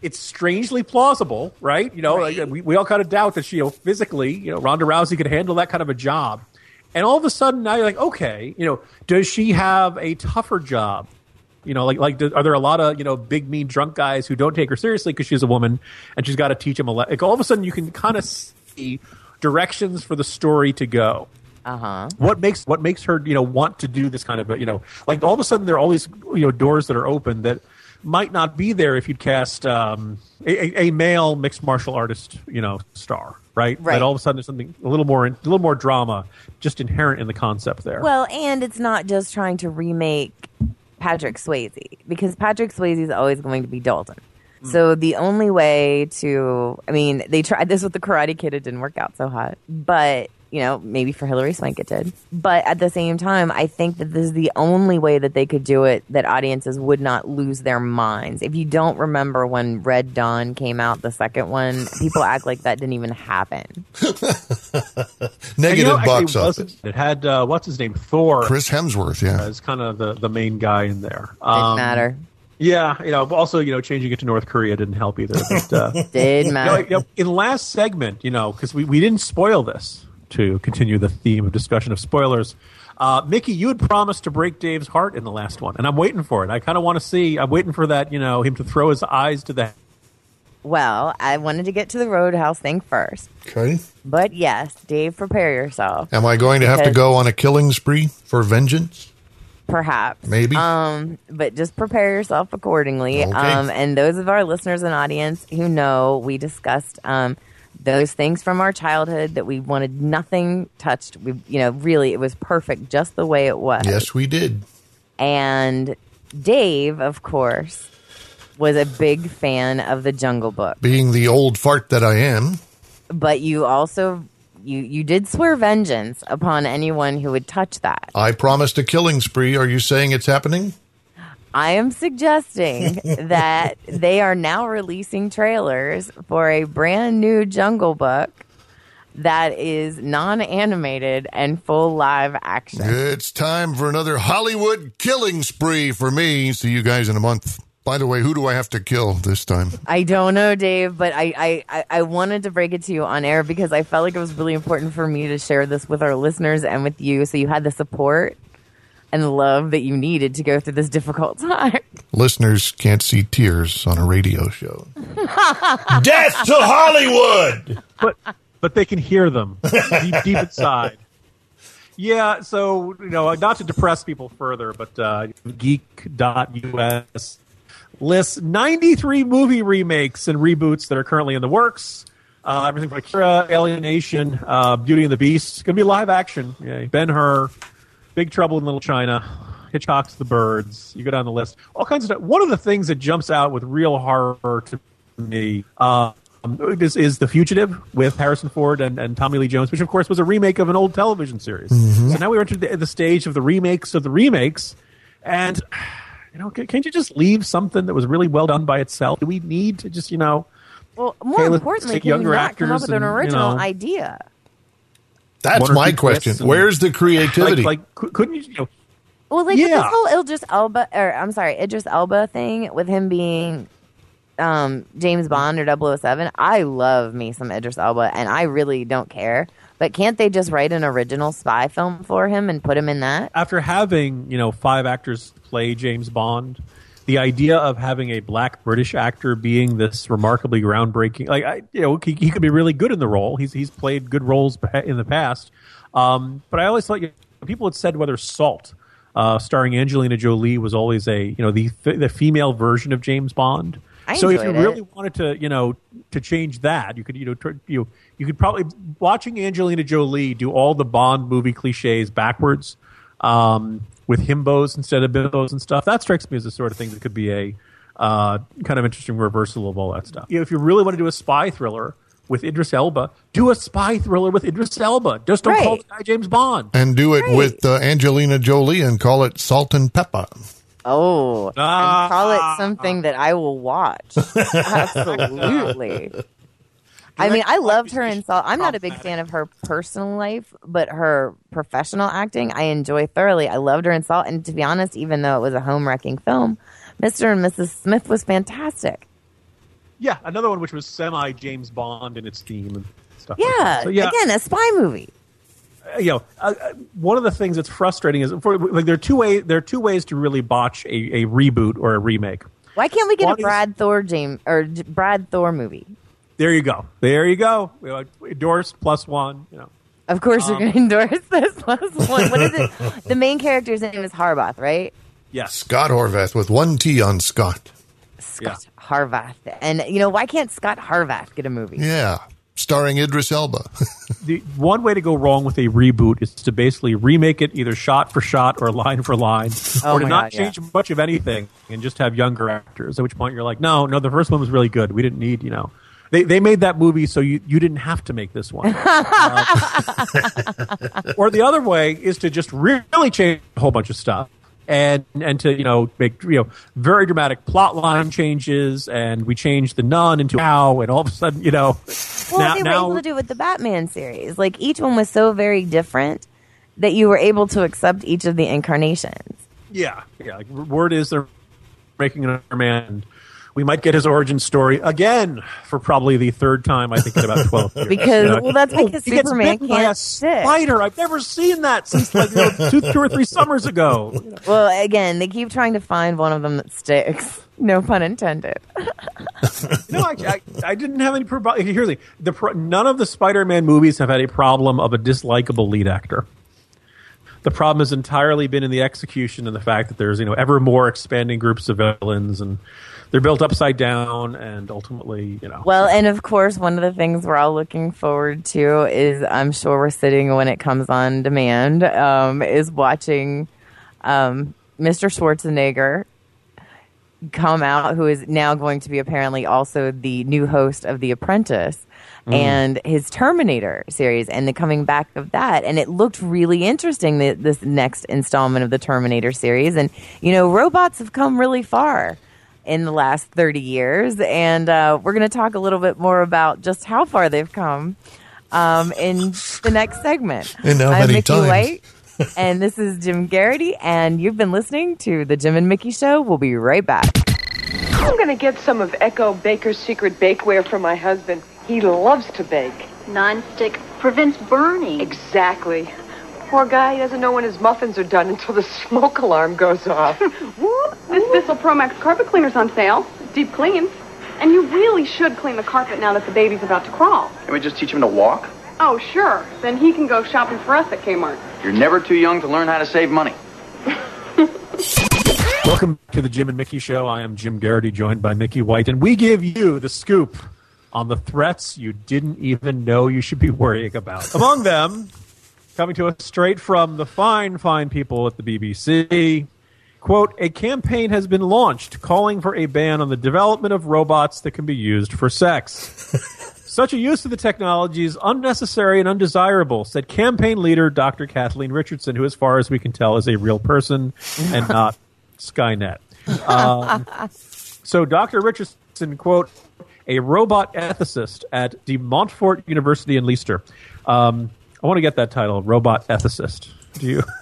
it's strangely plausible, right? You know, like, we, we all kind of doubt that she, you know, physically, you know, Ronda Rousey could handle that kind of a job. And all of a sudden, now you're like, okay, you know, does she have a tougher job? You know, like, like, do, are there a lot of you know big mean drunk guys who don't take her seriously because she's a woman and she's got to teach them a le- like? All of a sudden, you can kind of see directions for the story to go. Uh huh. What makes what makes her you know want to do this kind of you know like all of a sudden there are all these you know doors that are open that might not be there if you'd cast um, a, a- male mixed martial artist you know star right Right. all of a sudden there's something a little more a little more drama just inherent in the concept there Well, and it's not just trying to remake Patrick Swayze because Patrick Swayze is always going to be Dalton. So the only way to, I mean, they tried this with the Karate Kid. It didn't work out so hot, but you know, maybe for Hilary Swank it did. But at the same time, I think that this is the only way that they could do it that audiences would not lose their minds. If you don't remember when Red Dawn came out, the second one, people act like that didn't even happen. Negative Negative you know, box office. It had uh, what's his name, Thor, Chris Hemsworth, yeah. as kind of the, the main guy in there. Didn't Um, matter. Yeah, you know, but also you know, changing it to North Korea didn't help either. But, uh, Did you know, matter. you know, in last segment, you know, because we, we didn't spoil this to continue the theme of discussion of spoilers. Uh, Mickey, you had promised to break Dave's heart in the last one, and I'm waiting for it. I kind of want to see. I'm waiting for that, you know, him to throw his eyes to the Well, I wanted to get to the Roadhouse thing first. Okay. But yes, Dave, prepare yourself. Am I going to have to go on a killing spree for vengeance? Perhaps. Maybe. Um, but just prepare yourself accordingly. Okay. Um, and those of our listeners and audience who know, we discussed um, those things from our childhood that we wanted nothing touched. We, you know, really, it was perfect just the way it was. Yes, we did. And Dave, of course, was a big fan of the Jungle Book. Being the old fart that I am, But you also you you did swear vengeance upon anyone who would touch that. I promised a killing spree. Are you saying it's happening? I am suggesting that they are now releasing trailers for a brand new Jungle Book that is non-animated and full live action. It's time for another Hollywood killing spree for me. See you guys in a month. By the way, who do I have to kill this time? I don't know, Dave, but I, I, I- I wanted to break it to you on air because I felt like it was really important for me to share this with our listeners and with you so you had the support and the love that you needed to go through this difficult time. Listeners can't see tears on a radio show. Death to Hollywood! but but they can hear them deep, deep inside. Yeah, so you know, not to depress people further, but uh, Geek.us lists 93 movie remakes and reboots that are currently in the works. Uh, everything from Akira, Alienation, uh, Beauty and the Beast. It's going to be live action. Yeah, ben Hur, Big Trouble in Little China, Hitchcock's The Birds. You go down the list. All kinds of stuff. One of the things that jumps out with real horror to me uh, is, is The Fugitive with Harrison Ford and, and Tommy Lee Jones, which of course was a remake of an old television series. So now we're entered the, the stage of the remakes of the remakes. And, you know, can, can't you just leave something that was really well done by itself? Do we need to just, you know, Well, more Okay, importantly, take can you not come up with an and, you original know- idea? That's my question. Where's the creativity? Like, like couldn't you, you know, Well, like with Yeah. this whole Idris Elba, or I'm sorry, Idris Elba thing with him being um, James Bond or 007, I love me some Idris Elba, and I really don't care. But can't they just write an original spy film for him and put him in that? after having you know five actors play James Bond, the idea of having a black British actor being this remarkably groundbreaking, like I, you know, he, he could be really good in the role. He's he's played good roles in the past, um, but I always thought you know, people had said whether Salt, uh, starring Angelina Jolie, was always a you know the the female version of James Bond. I so if you it. really wanted to, you know, to change that, you could, you know, tr- you you could probably watching Angelina Jolie do all the Bond movie cliches backwards, um, with himbos instead of bimbos and stuff. That strikes me as the sort of thing that could be a uh, kind of interesting reversal of all that stuff. You know, if you really want to do a spy thriller with Idris Elba, do a spy thriller with Idris Elba. Just don't call Right. the guy James Bond. and do it with uh, Angelina Jolie and call it Salt and Pepper. Oh, Ah. and call it something that I will watch. Absolutely. I mean, I loved her in Salt. I'm not a big fan of her personal life, but her professional acting, I enjoy thoroughly. I loved her in Salt, and to be honest, even though it was a home wrecking film, Mr. and Mrs. Smith was fantastic. Yeah, another one which was semi James Bond in its theme and stuff. Yeah, that. So, yeah, again, a spy movie. uh, you know, uh, uh, one of the things that's frustrating is for, like there are two way there are two ways to really botch a, a reboot or a remake. Why can't we get One a is- Brad Thor James or Brad Thor movie? There you go. There you go. You know, endorsed plus one. You know, Of course, you're Um, going to endorse this plus one. What is it? The main character's name is Harvath, right? yes, Scot Harvath with one T on Scott. Scot Harvath. And you know, why can't Scot Harvath get a movie? Yeah. Starring Idris Elba. the one way to go wrong with a reboot is to basically remake it either shot for shot or line for line, Oh or to not God, yeah. change much of anything and just have younger actors. At which point you're like, no, no, the first one was really good. We didn't need, you know. They, they made that movie so you, you didn't have to make this one. Uh, or the other way is to just really change a whole bunch of stuff and and to you know make you know very dramatic plot line changes and we change the nun into how and all of a sudden you know Well, now, they were now able to do with the Batman series. Like each one was so very different that you were able to accept each of the incarnations. Yeah, yeah. Like, word is they're making another man. We might get his origin story again for probably the third time. I think in about twelve years. Because- You know, well, that's oh, because he gets Superman bitten by a can't stick. spider. I've never seen that since like you know, two, two or three summers ago. Well, again, they keep trying to find one of them that sticks. No pun intended. No, I, I, I didn't have any problem. Here's the, the pro- none of the Spider-Man movies have had a problem of a dislikable lead actor. The problem has entirely been in the execution and the fact that there's you know ever more expanding groups of villains and they're built upside down and ultimately you know Well, and of course, one of the things we're all looking forward to is I'm sure we're sitting when it comes on demand, um, is watching um, Mr. Schwarzenegger come out, who is now going to be apparently also the new host of The Apprentice. Mm. And his Terminator series, and the coming back of that, and it looked really interesting. th this next installment of the Terminator series, and you know, robots have come really far in the last 30 years. And uh, we're going to talk a little bit more about just how far they've come um, in the next segment. And how I'm many Mickey times. White, and this is Jim Garrity, and you've been listening to The Jim and Mickey Show. We'll be right back. I'm gonna get some of Echo Baker's secret bakeware for my husband. He loves to bake. Non-stick prevents burning. Exactly. Poor guy, he doesn't know when his muffins are done until the smoke alarm goes off. This Bissell Pro Max carpet cleaner's on sale. Deep clean. And you really should clean the carpet now that the baby's about to crawl. Can we just teach him to walk? Oh, sure. Then he can go shopping for us at Kmart. You're never too young to learn how to save money. Welcome to the Jim and Mickey Show. I am Jim Garrity, joined by Mickey White, and we give you the scoop on the threats you didn't even know you should be worrying about. Among them, coming to us straight from the fine, fine people at the BBC. Quote, a campaign has been launched calling for a ban on the development of robots that can be used for sex. Such a use of the technology is unnecessary and undesirable, said campaign leader Dr. Kathleen Richardson, who, as far as we can tell, is a real person and not Skynet. Um, so Dr. Richardson, quote, a robot ethicist at De Montfort University in Leicester. Um, I want to get that title, robot ethicist. Do you?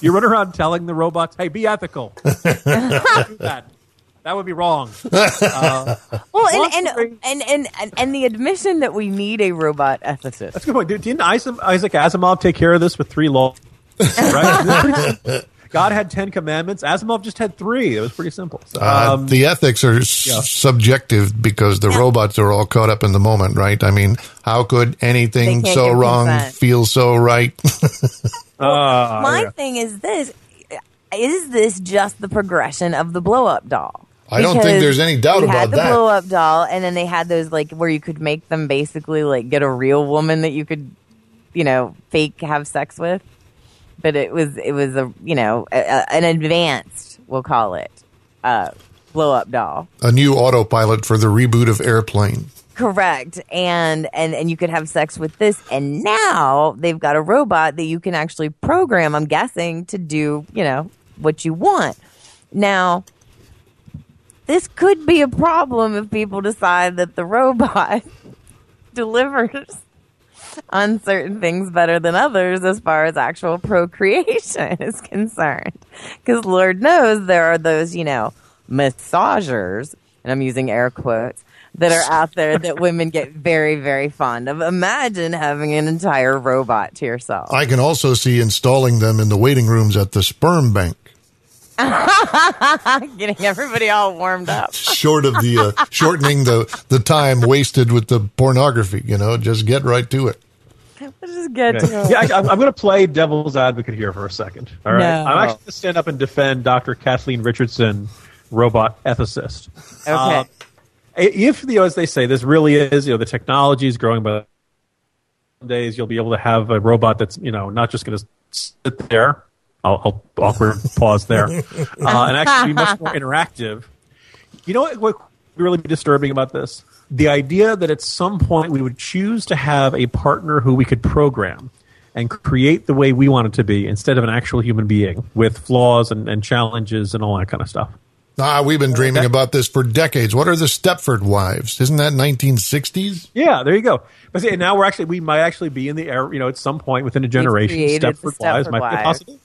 You run around telling the robots, "Hey, be ethical." That. That would be wrong. Uh, Well, and, and, and, and, and, and the admission that we need a robot ethicist. that's a good point. Didn't Isaac Asimov take care of this with three laws? Right? God had ten commandments. Asimov just had three. It was pretty simple. So, Uh, um, the ethics are yeah. subjective because the robots are all caught up in the moment, right? I mean, how could anything so wrong consent. feel so right? uh, My yeah. thing is this: is this just the progression of the blow up doll? I don't think there's any doubt we had the that. blow up doll, and then they had those like where you could make them basically like get a real woman that you could, you know, fake have sex with. But it was it was a you know a, a- an advanced we'll call it uh, blow up doll. A new autopilot for the reboot of Airplane. Correct. And and and you could have sex with this and now they've got a robot that you can actually program, I'm guessing, to do, you know, what you want. Now this could be a problem if people decide that the robot delivers on certain things better than others as far as actual procreation is concerned. Because Lord knows there are those, you know, massagers, and I'm using air quotes, that are out there that women get very, very fond of. Imagine having an entire robot to yourself. I can also see installing them in the waiting rooms at the sperm bank. Getting everybody all warmed up. Short of the uh, shortening the the time wasted with the pornography, you know, just get right to it. Just get Okay. to it. Yeah, I, I'm going to play devil's advocate here for a second. All right, No. I'm actually going to stand up and defend Dr. Kathleen Richardson, robot ethicist. Okay. Um, if you know, as they say, this really is, you know, the technology is growing by the days. You'll be able to have a robot that's, you know, not just going to sit there. I'll, I'll awkward pause there, uh, and actually be much more interactive. You know what, what would really disturbing about this? The idea that at some point we would choose to have a partner who we could program and create the way we want it to be instead of an actual human being with flaws and, and challenges and all that kind of stuff. Ah, we've been dreaming about this for decades. What are the Stepford wives? Isn't that 1960s? Yeah, there you go. But see, now we're actually we might actually be in the era, you know, at some point within a generation. created the Stepford wives Stepford might be wives. possible.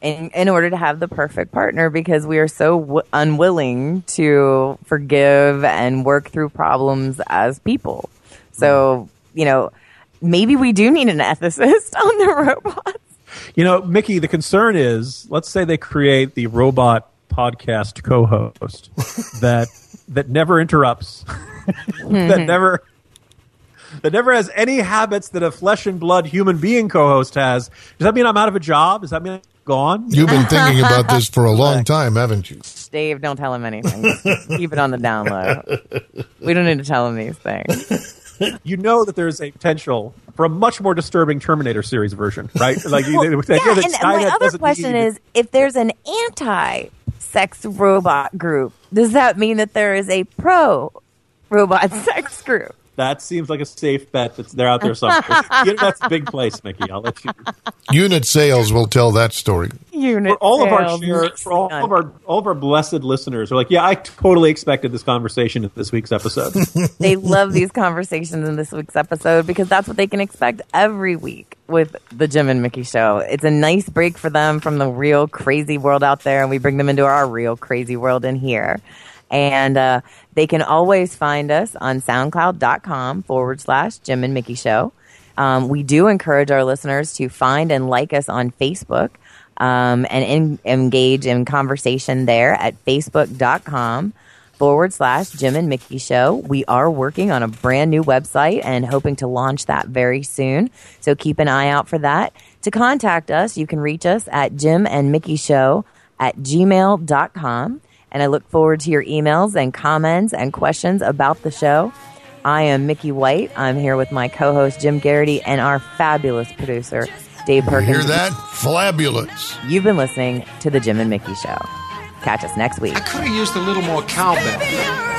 In, in order to have the perfect partner because we are so w- unwilling to forgive and work through problems as people. So, you know, maybe we do need an ethicist on the robots. You know, Mickey, the concern is let's say they create the robot podcast co host that that never interrupts, that mm-hmm. never that never has any habits that a flesh and blood human being co host has. Does that mean I'm out of a job? Does that mean I'm gone? You've been thinking about this for a long time, haven't you? Dave, don't tell him anything. Keep it on the down low. We don't need to tell him these things. you know that there's a potential for a much more disturbing Terminator series version, right? Like the idea yeah, that and my other question need- is if there's an anti sex robot group, does that mean that there is a pro robot sex group? That seems like a safe bet. That's they're out there somewhere. You know, that's a big place, Mickey. I'll let you. Unit sales will tell that story. Unit for all of our share, for all of our all of our blessed listeners are like, yeah, I totally expected this conversation in this week's episode. they love these conversations in this week's episode because that's what they can expect every week with the Jim and Mickey show. It's a nice break for them from the real crazy world out there, and we bring them into our real crazy world in here. And uh, they can always find us on soundcloud.com forward slash Jim and Mickey show. Um, we do encourage our listeners to find and like us on Facebook um, and in, engage in conversation there at facebook.com forward slash Jim and Mickey Show. We are working on a brand new website and hoping to launch that very soon. So keep an eye out for that. To contact us, you can reach us at Jim and Mickey Show at gmail.com. And I look forward to your emails and comments and questions about the show. I am Mickey White. I'm here with my co host Jim Garrity and our fabulous producer, Dave Perkins. Hear that? Fabulous. You've been listening to The Jim and Mickey Show. Catch us next week. I could have used a little more cowbell.